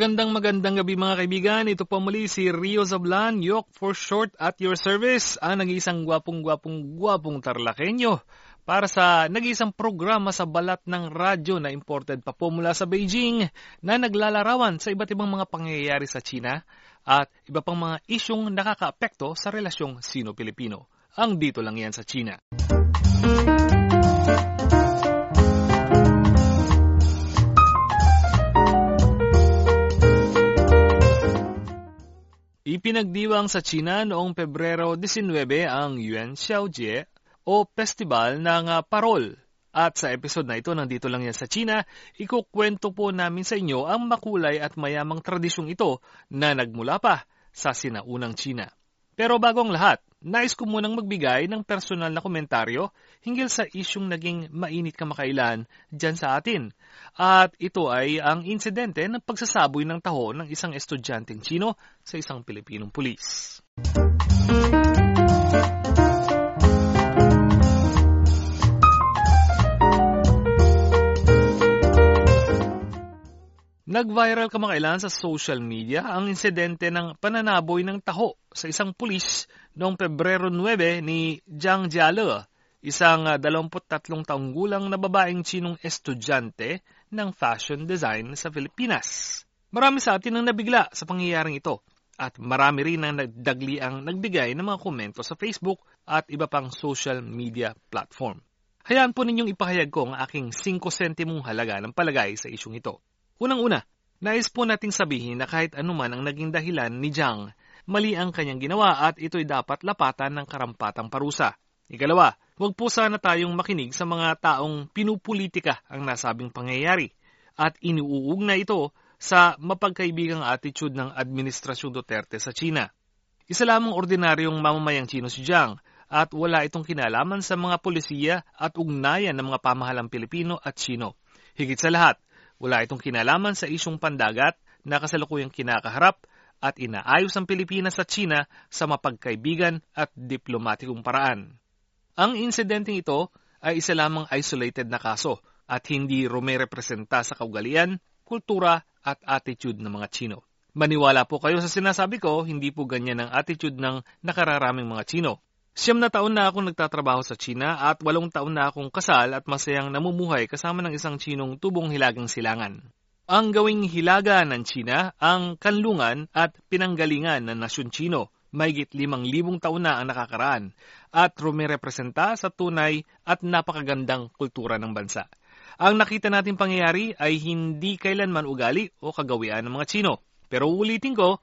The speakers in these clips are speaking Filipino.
Magandang magandang gabi mga kaibigan. Ito po muli si Rio Zablan, Yok for short at your service, ang nag-iisang gwapong-gwapong gwapong tarlakenyo para sa nag-iisang programa sa balat ng radyo na imported pa po mula sa Beijing na naglalarawan sa iba't ibang mga pangyayari sa China at iba pang mga isyong nakakaapekto sa relasyong Sino-Pilipino. Ang dito lang yan sa China. Ipinagdiwang sa China noong Pebrero 19 ang Yuan Xiaojie o Festival ng uh, Parol. At sa episode na ito, nandito lang yan sa China, ikukwento po namin sa inyo ang makulay at mayamang tradisyong ito na nagmula pa sa sinaunang China. Pero bagong lahat, nais ko munang magbigay ng personal na komentaryo hinggil sa isyong naging mainit kamakailan dyan sa atin. At ito ay ang insidente ng pagsasaboy ng taho ng isang estudyanteng Chino sa isang Pilipinong pulis. Nag-viral kamakailan sa social media ang insidente ng pananaboy ng taho sa isang pulis noong Pebrero 9 ni Jiang Jiale, isang 23 taong gulang na babaeng Chinong estudyante ng fashion design sa Pilipinas. Marami sa atin ang nabigla sa pangyayaring ito at marami rin ang nagdagli ang nagbigay ng mga komento sa Facebook at iba pang social media platform. Hayaan po ninyong ipahayag ko ang aking 5 sentimong halaga ng palagay sa isyong ito. Unang-una, nais po nating sabihin na kahit anuman ang naging dahilan ni Jiang, mali ang kanyang ginawa at ito'y dapat lapatan ng karampatang parusa. Ikalawa, huwag po sana tayong makinig sa mga taong pinupolitika ang nasabing pangyayari at iniuugna ito sa mapagkaibigang attitude ng Administrasyon Duterte sa China. Isa lamang ordinaryong mamamayang Chino si Jiang at wala itong kinalaman sa mga polisiya at ugnayan ng mga pamahalang Pilipino at Chino. Higit sa lahat, wala itong kinalaman sa isyong pandagat na kasalukuyang kinakaharap at inaayos ang Pilipinas at China sa mapagkaibigan at diplomatikong paraan. Ang insidenteng ito ay isa lamang isolated na kaso at hindi rumerepresenta sa kaugalian, kultura at attitude ng mga Chino. Maniwala po kayo sa sinasabi ko, hindi po ganyan ang attitude ng nakararaming mga Chino. Siyam na taon na akong nagtatrabaho sa China at walong taon na akong kasal at masayang namumuhay kasama ng isang Chinong tubong hilagang silangan. Ang gawing hilaga ng China ang kanlungan at pinanggalingan ng nasyon Chino. Mahigit limang libong taon na ang nakakaraan at rumirepresenta sa tunay at napakagandang kultura ng bansa. Ang nakita nating pangyayari ay hindi kailanman ugali o kagawian ng mga Chino. Pero ulitin ko,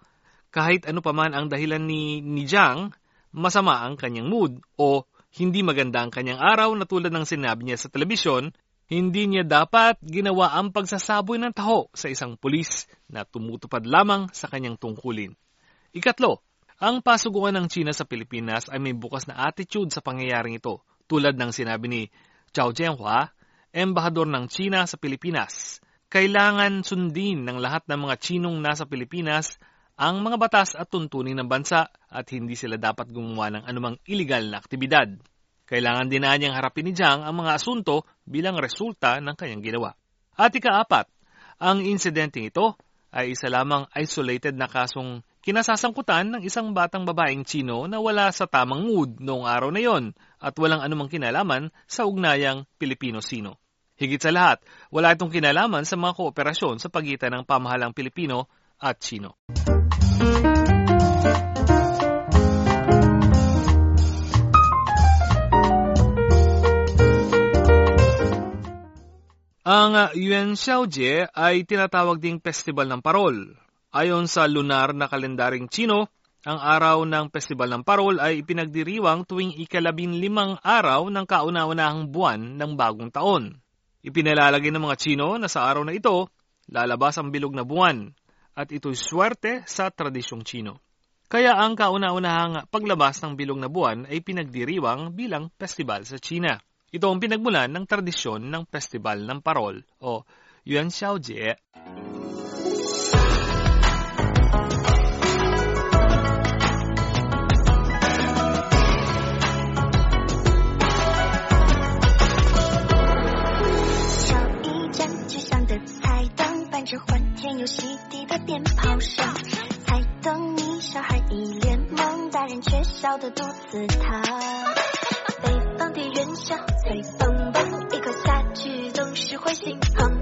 kahit ano paman ang dahilan ni, ni Jiang, masama ang kanyang mood o hindi maganda ang kanyang araw na tulad ng sinabi niya sa telebisyon, hindi niya dapat ginawa ang pagsasaboy ng taho sa isang pulis na tumutupad lamang sa kanyang tungkulin. Ikatlo, ang pasuguan ng China sa Pilipinas ay may bukas na attitude sa pangyayaring ito, tulad ng sinabi ni Chao Jianhua, embahador ng China sa Pilipinas. Kailangan sundin ng lahat ng mga Chinong nasa Pilipinas ang mga batas at tuntunin ng bansa at hindi sila dapat gumawa ng anumang iligal na aktibidad. Kailangan din na niyang harapin ni Jiang ang mga asunto bilang resulta ng kanyang ginawa. At ikaapat, ang insidenteng ito ay isa lamang isolated na kasong kinasasangkutan ng isang batang babaeng Chino na wala sa tamang mood noong araw na yon at walang anumang kinalaman sa ugnayang Pilipino-Sino. Higit sa lahat, wala itong kinalaman sa mga kooperasyon sa pagitan ng pamahalang Pilipino at Chino. Ang Yuan Xiaojie ay tinatawag ding Festival ng Parol. Ayon sa lunar na kalendaring Chino, ang araw ng Festival ng Parol ay ipinagdiriwang tuwing ikalabing limang araw ng kauna-unahang buwan ng bagong taon. Ipinalalagay ng mga Chino na sa araw na ito, lalabas ang bilog na buwan, at ito'y swerte sa tradisyong Chino. Kaya ang kauna-unahang paglabas ng bilog na buwan ay pinagdiriwang bilang festival sa China. Ito ang pinagmulan ng tradisyon ng Festival ng Parol o Yuan Xiaojie. 的鞭小嘴棒棒一口下去总是会心慌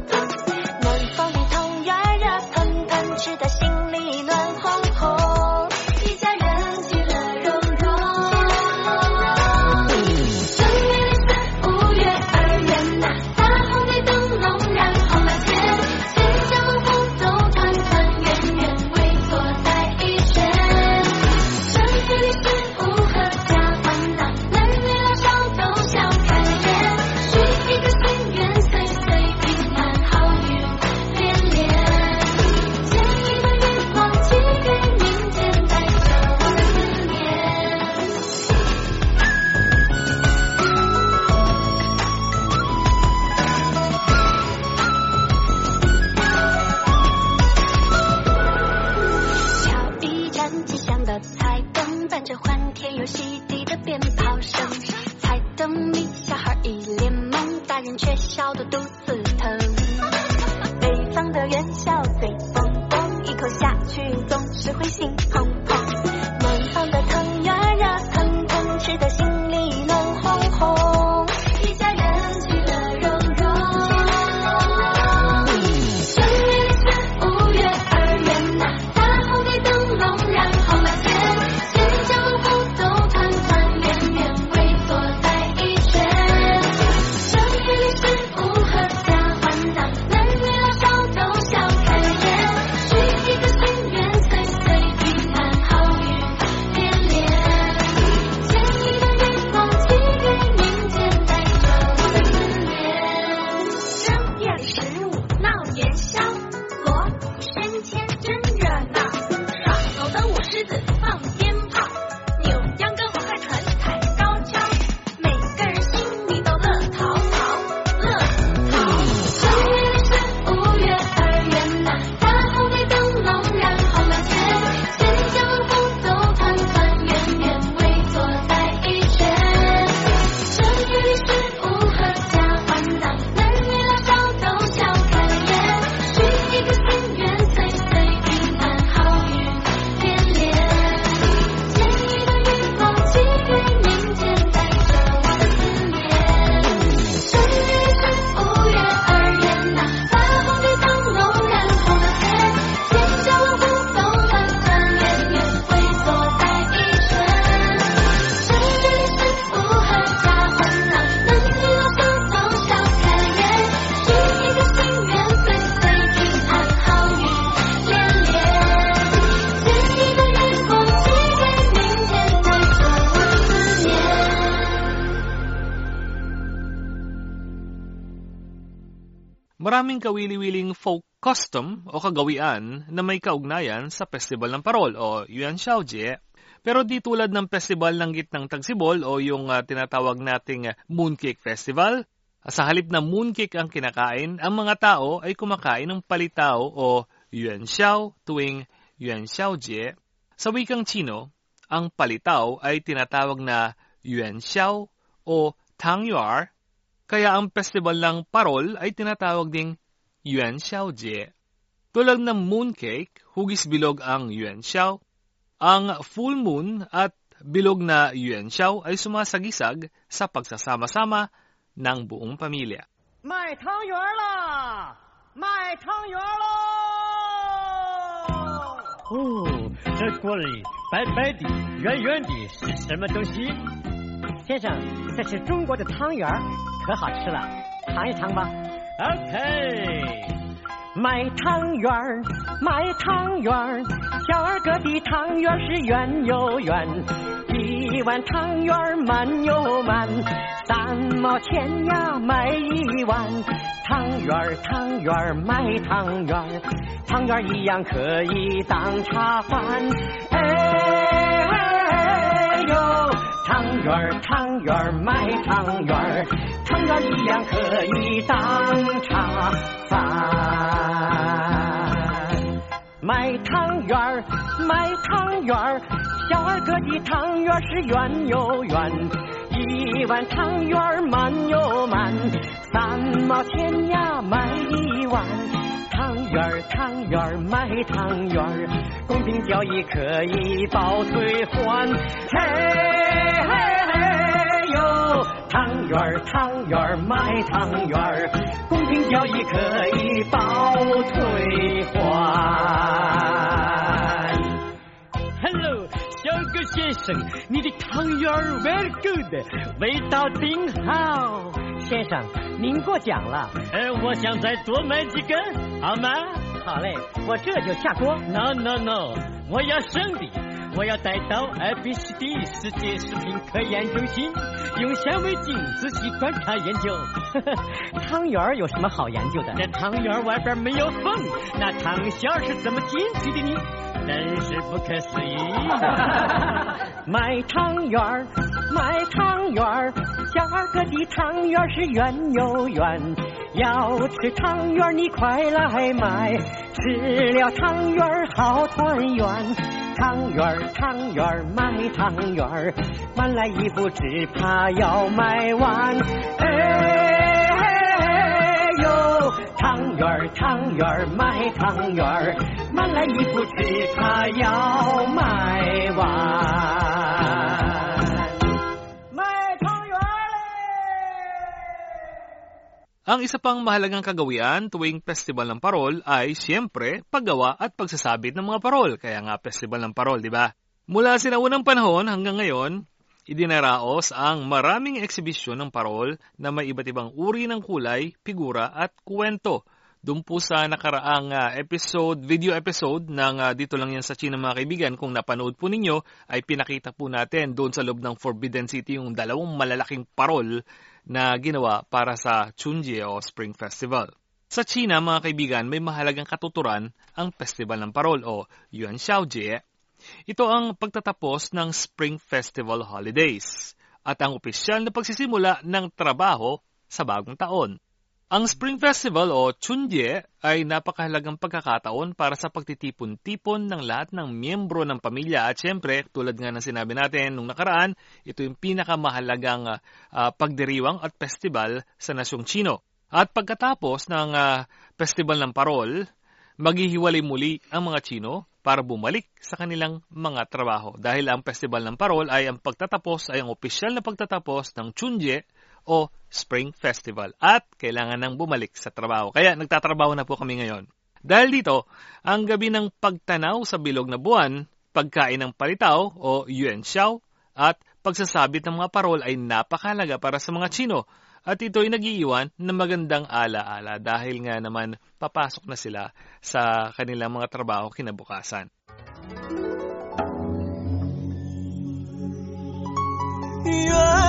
Maraming kawili-wiling folk custom o kagawian na may kaugnayan sa Festival ng Parol o Yuan Xiaojie. Pero di tulad ng Festival ng Gitnang Tagsibol o yung ah, tinatawag nating ah, Mooncake Festival, ah, sa halip na mooncake ang kinakain, ang mga tao ay kumakain ng palitaw o Yuan Xiao tuwing Yuan Xiaojie. Sa wikang Chino, ang palitaw ay tinatawag na Yuan Xiao o Tangyuar kaya ang festival ng parol ay tinatawag ding Yuan Xiaojie. Tulad ng mooncake, hugis bilog ang Yuan Xiao. Ang full moon at bilog na Yuan Xiao ay sumasagisag sa pagsasama-sama ng buong pamilya. 卖汤圆啦！卖汤圆喽！哦，这锅里白白的、圆圆的，是什么东西？先生，这是中国的汤圆儿， 可好吃了，尝一尝吧。OK。卖汤圆儿，卖汤圆儿，小二哥的汤圆儿是圆又圆，一碗汤圆儿满又满，三毛钱呀买一碗。汤圆儿，汤圆儿，卖汤圆儿，汤圆儿一样可以当茶饭。哎呦，汤圆儿，汤圆儿，卖汤圆汤圆一样可以当茶饭。卖汤圆，卖汤圆，小二哥的汤圆是圆又圆，一碗汤圆满又满，三毛钱呀买一碗。汤圆，汤圆卖汤圆，公平交易可以包退还。嘿嘿嘿，汤圆儿，汤圆儿买汤圆儿，公平交易可以报退还。Hello，小狗先生，你的汤圆儿 very good，味道顶好。先生，您过奖了。呃，我想再多买几根，好吗？好嘞，我这就下锅。No no no，我要生的，我要带到 ABCD 世界食品科研中心，用显微镜仔细观察研究。汤圆儿有什么好研究的？这汤圆外边没有缝，那汤馅儿是怎么进去的呢？真是不可思议！买汤圆儿，买汤圆儿，价格的汤圆儿是圆又圆。要吃汤圆儿你快来买，吃了汤圆儿好团圆。汤圆，汤圆卖，汤圆儿，买来一副只怕要卖完。哎呦，汤圆，汤圆卖，汤圆儿，买来一副只怕要卖完。Ang isa pang mahalagang kagawian tuwing Festival ng Parol ay siyempre paggawa at pagsasabit ng mga parol. Kaya nga Festival ng Parol, di ba? Mula sinaunang panahon hanggang ngayon, idinaraos ang maraming eksibisyon ng parol na may iba't ibang uri ng kulay, figura at kwento. Doon po sa nakaraang ah, episode, video episode ng ah, Dito Lang Yan sa China mga kaibigan, kung napanood po ninyo, ay pinakita po natin doon sa loob ng Forbidden City yung dalawang malalaking parol na ginawa para sa Chunjie o Spring Festival. Sa China, mga kaibigan, may mahalagang katuturan ang Festival ng Parol o Yuan Xiaojie. Ito ang pagtatapos ng Spring Festival Holidays at ang opisyal na pagsisimula ng trabaho sa bagong taon. Ang Spring Festival o Chunjie ay napakahalagang pagkakataon para sa pagtitipon-tipon ng lahat ng miyembro ng pamilya at syempre, tulad nga ng sinabi natin nung nakaraan, ito yung pinakamahalagang ah, ah, pagdiriwang at festival sa nasyong Chino. At pagkatapos ng ah, Festival ng Parol, maghihiwalay muli ang mga Chino para bumalik sa kanilang mga trabaho. Dahil ang Festival ng Parol ay ang pagtatapos ay ang opisyal na pagtatapos ng Chunjie o Spring Festival at kailangan nang bumalik sa trabaho. Kaya nagtatrabaho na po kami ngayon. Dahil dito, ang gabi ng pagtanaw sa bilog na buwan, pagkain ng palitaw o yuan xiao at pagsasabit ng mga parol ay napakalaga para sa mga Chino at ito ay nagiiwan ng magandang alaala dahil nga naman papasok na sila sa kanilang mga trabaho kinabukasan. 圆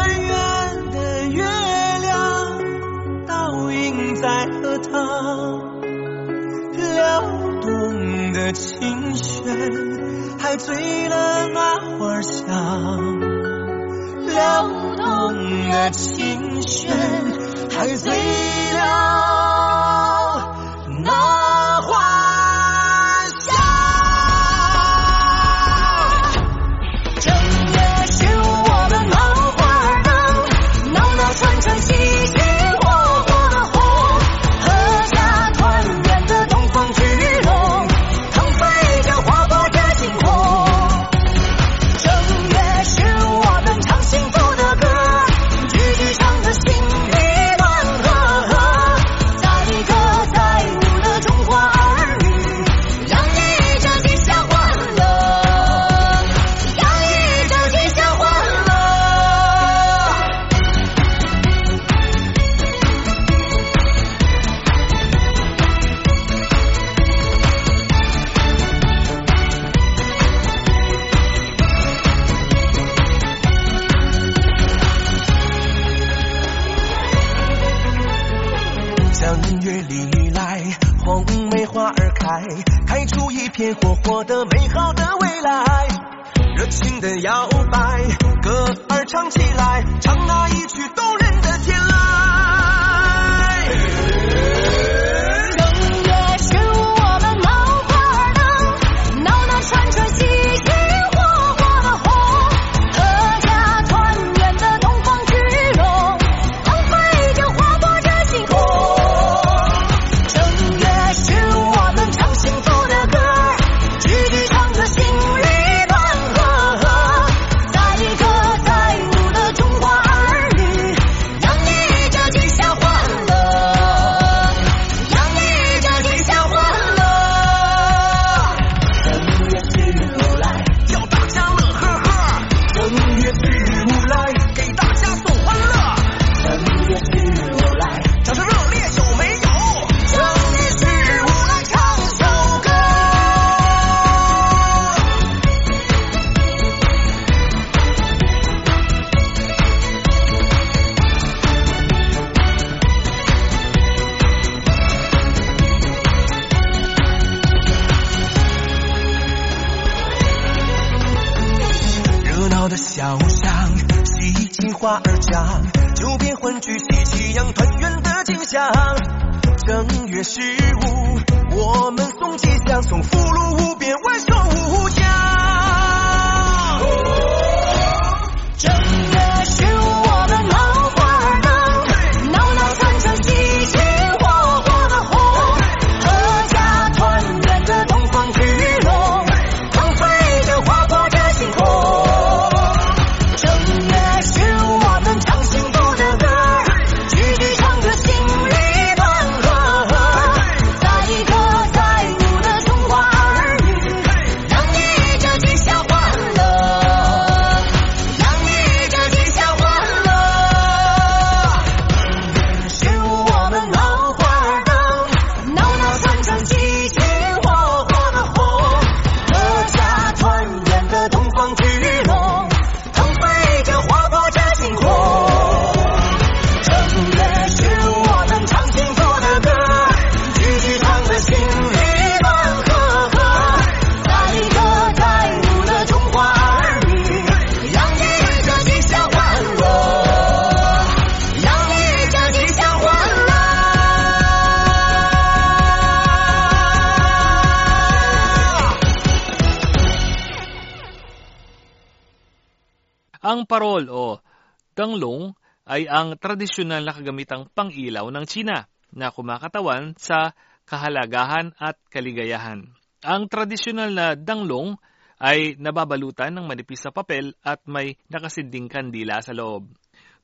在荷塘，撩动的琴弦还醉了那花香，撩动的琴弦还醉了别虚无，我们。Parol o danglong ay ang tradisyonal na kagamitang pangilaw ng China na kumakatawan sa kahalagahan at kaligayahan. Ang tradisyonal na danglong ay nababalutan ng manipis na papel at may nakasinding kandila sa loob.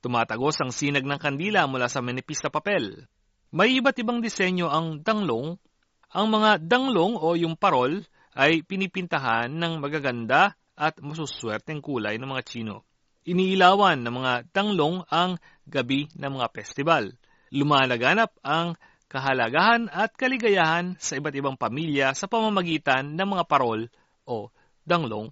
Tumatagos ang sinag ng kandila mula sa manipis na papel. May iba't ibang disenyo ang danglong. Ang mga danglong o yung parol ay pinipintahan ng magaganda at masuswerteng kulay ng mga Chino. Iniilawan ng mga tanglong ang gabi ng mga festival. Lumalaganap ang kahalagahan at kaligayahan sa iba't ibang pamilya sa pamamagitan ng mga parol o danglong.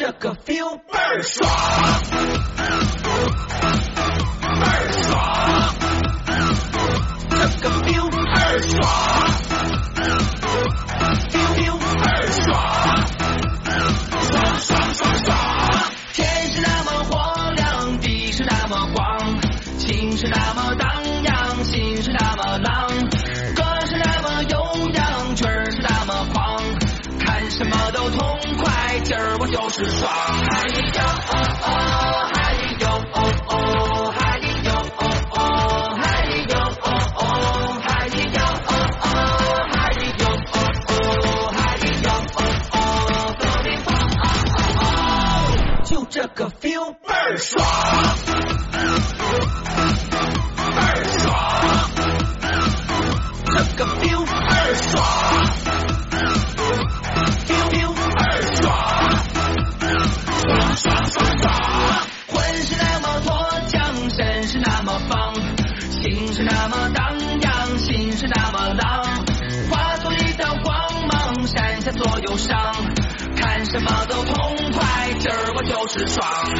Took a few birds off. Birds off. 这个 feel 倍儿爽 feel 倍儿爽爽爽爽爽天是那么豁亮地是那么广情是那么荡漾心是那么浪歌是那么悠扬曲是那么狂看什么都痛快今儿我就是爽。嗨呀嗨 Coffee. 床。